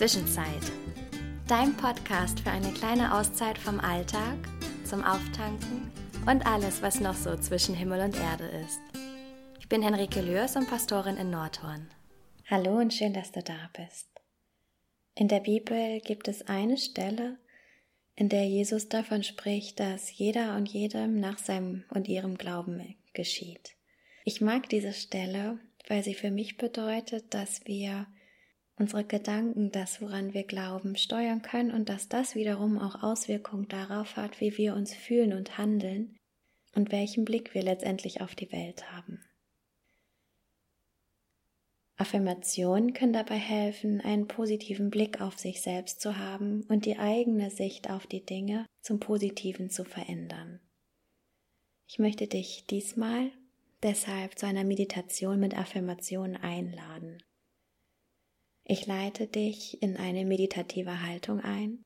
Zwischenzeit. Dein Podcast für eine kleine Auszeit vom Alltag, zum Auftanken und alles, was noch so zwischen Himmel und Erde ist. Ich bin Henrike Lürs und Pastorin in Nordhorn. Hallo und schön, dass du da bist. In der Bibel gibt es eine Stelle, in der Jesus davon spricht, dass jeder und jedem nach seinem und ihrem Glauben geschieht. Ich mag diese Stelle, weil sie für mich bedeutet, dass wir unsere Gedanken, das, woran wir glauben, steuern können und dass das wiederum auch Auswirkungen darauf hat, wie wir uns fühlen und handeln und welchen Blick wir letztendlich auf die Welt haben. Affirmationen können dabei helfen, einen positiven Blick auf sich selbst zu haben und die eigene Sicht auf die Dinge zum Positiven zu verändern. Ich möchte dich diesmal deshalb zu einer Meditation mit Affirmationen einladen. Ich leite dich in eine meditative Haltung ein.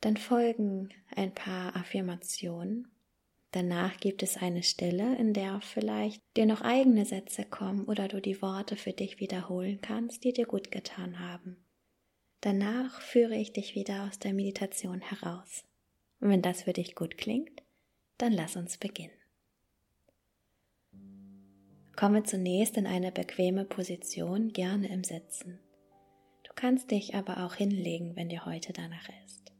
Dann folgen ein paar Affirmationen. Danach gibt es eine Stille, in der vielleicht dir noch eigene Sätze kommen oder du die Worte für dich wiederholen kannst, die dir gut getan haben. Danach führe ich dich wieder aus der Meditation heraus. Und wenn das für dich gut klingt, dann lass uns beginnen. Komme zunächst in eine bequeme Position, gerne im Sitzen kannst dich aber auch hinlegen, wenn dir heute danach ist.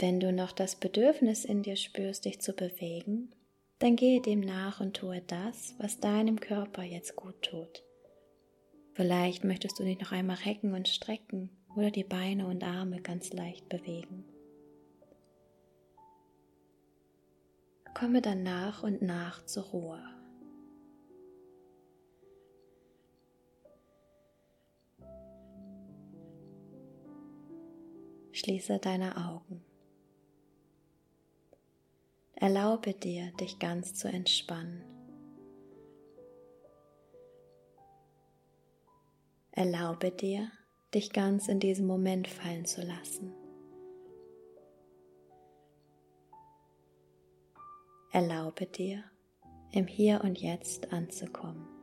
Wenn du noch das Bedürfnis in dir spürst, dich zu bewegen, dann gehe dem nach und tue das, was deinem Körper jetzt gut tut. Vielleicht möchtest du dich noch einmal recken und strecken oder die Beine und Arme ganz leicht bewegen. Komme dann nach und nach zur Ruhe. Schließe deine Augen. Erlaube dir, dich ganz zu entspannen. Erlaube dir, dich ganz in diesem Moment fallen zu lassen. Erlaube dir, im Hier und Jetzt anzukommen.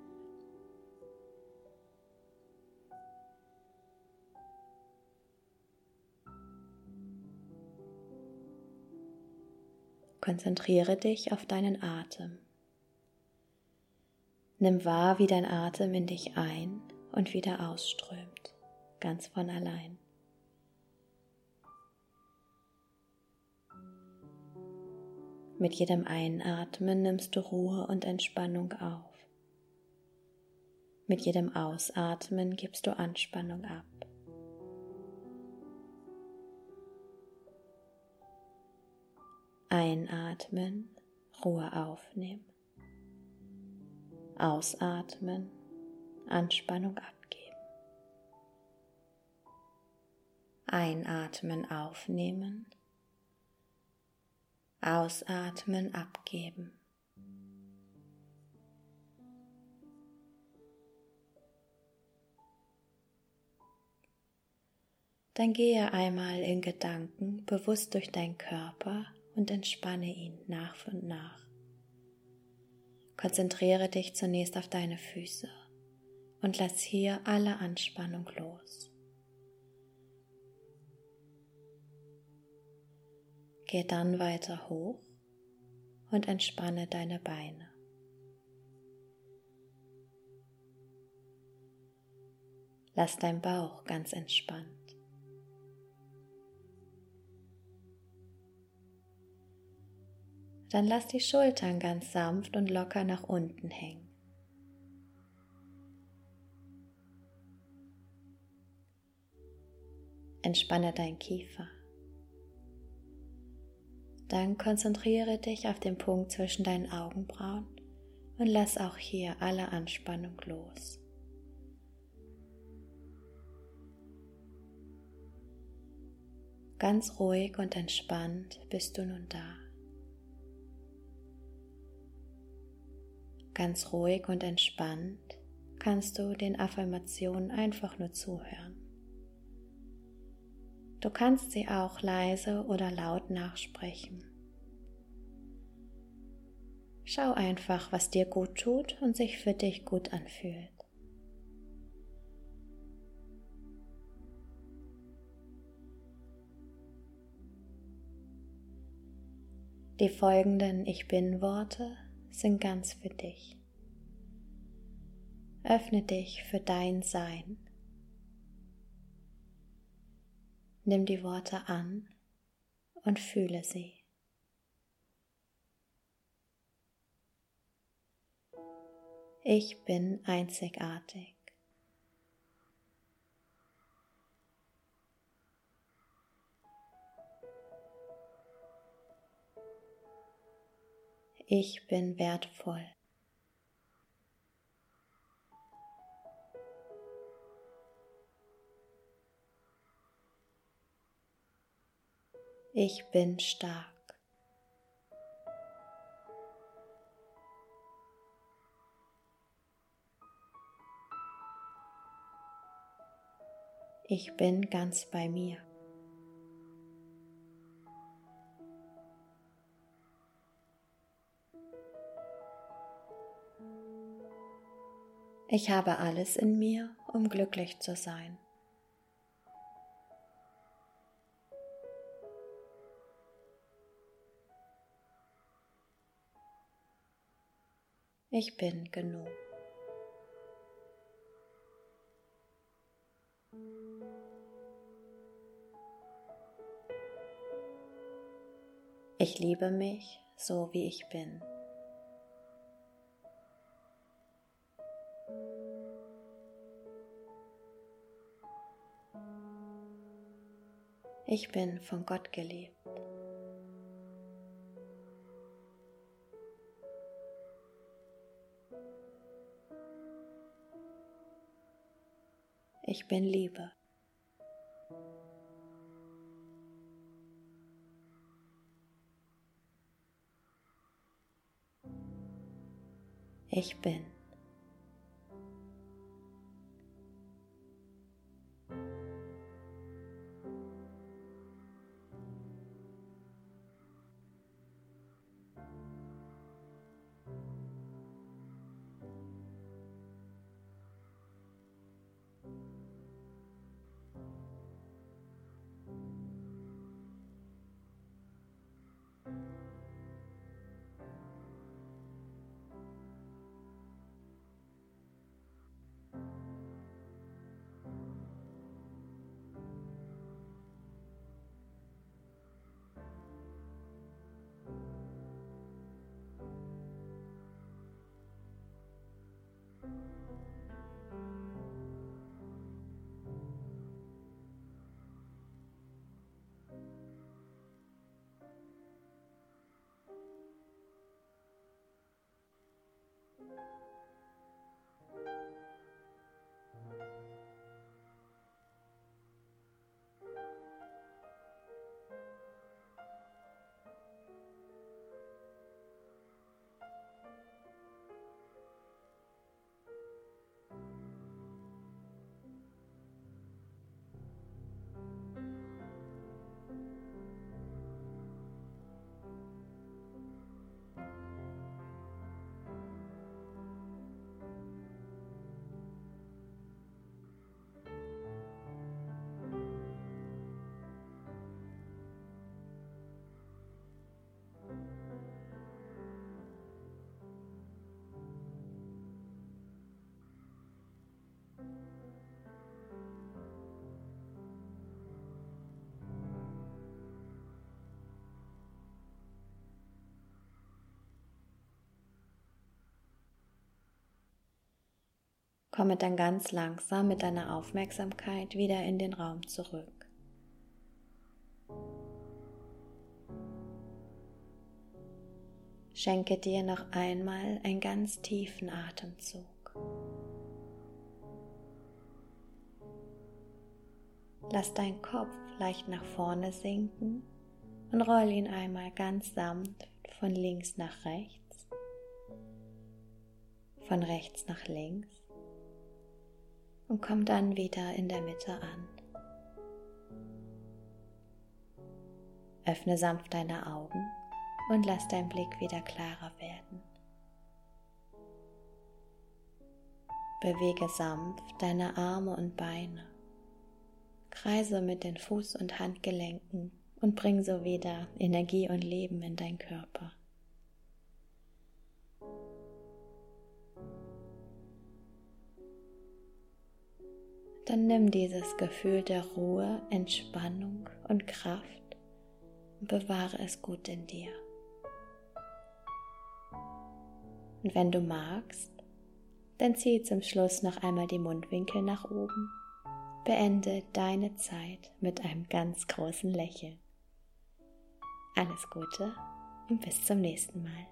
Konzentriere dich auf deinen Atem. Nimm wahr, wie dein Atem in dich ein und wieder ausströmt, ganz von allein. Mit jedem Einatmen nimmst du Ruhe und Entspannung auf. Mit jedem Ausatmen gibst du Anspannung ab. Einatmen, Ruhe aufnehmen. Ausatmen, Anspannung abgeben. Einatmen, aufnehmen. Ausatmen, abgeben. Dann gehe einmal in Gedanken bewusst durch deinen Körper und entspanne ihn nach und nach. Konzentriere dich zunächst auf deine Füße und lass hier alle Anspannung los. Geh dann weiter hoch und entspanne deine Beine. Lass dein Bauch ganz entspannt. Dann lass die Schultern ganz sanft und locker nach unten hängen. Entspanne dein Kiefer. Dann konzentriere dich auf den Punkt zwischen deinen Augenbrauen und lass auch hier alle Anspannung los. Ganz ruhig und entspannt bist du nun da. Ganz ruhig und entspannt kannst du den Affirmationen einfach nur zuhören. Du kannst sie auch leise oder laut nachsprechen. Schau einfach, was dir gut tut und sich für dich gut anfühlt. Die folgenden Ich bin Worte sind ganz für dich. Öffne dich für dein Sein. Nimm die Worte an und fühle sie. Ich bin einzigartig. Ich bin wertvoll. Ich bin stark. Ich bin ganz bei mir. Ich habe alles in mir, um glücklich zu sein. Ich bin genug. Ich liebe mich so, wie ich bin. Ich bin von Gott geliebt. Ich bin Liebe. Ich bin. Komme dann ganz langsam mit deiner Aufmerksamkeit wieder in den Raum zurück. Schenke dir noch einmal einen ganz tiefen Atemzug. Lass deinen Kopf leicht nach vorne sinken und roll ihn einmal ganz sanft von links nach rechts, von rechts nach links und komm dann wieder in der Mitte an. Öffne sanft deine Augen und lass dein Blick wieder klarer werden. Bewege sanft deine Arme und Beine. Kreise mit den Fuß- und Handgelenken und bring so wieder Energie und Leben in dein Körper. Dann nimm dieses Gefühl der Ruhe, Entspannung und Kraft und bewahre es gut in dir. Und wenn du magst, dann zieh zum Schluss noch einmal die Mundwinkel nach oben. Beende deine Zeit mit einem ganz großen Lächeln. Alles Gute und bis zum nächsten Mal.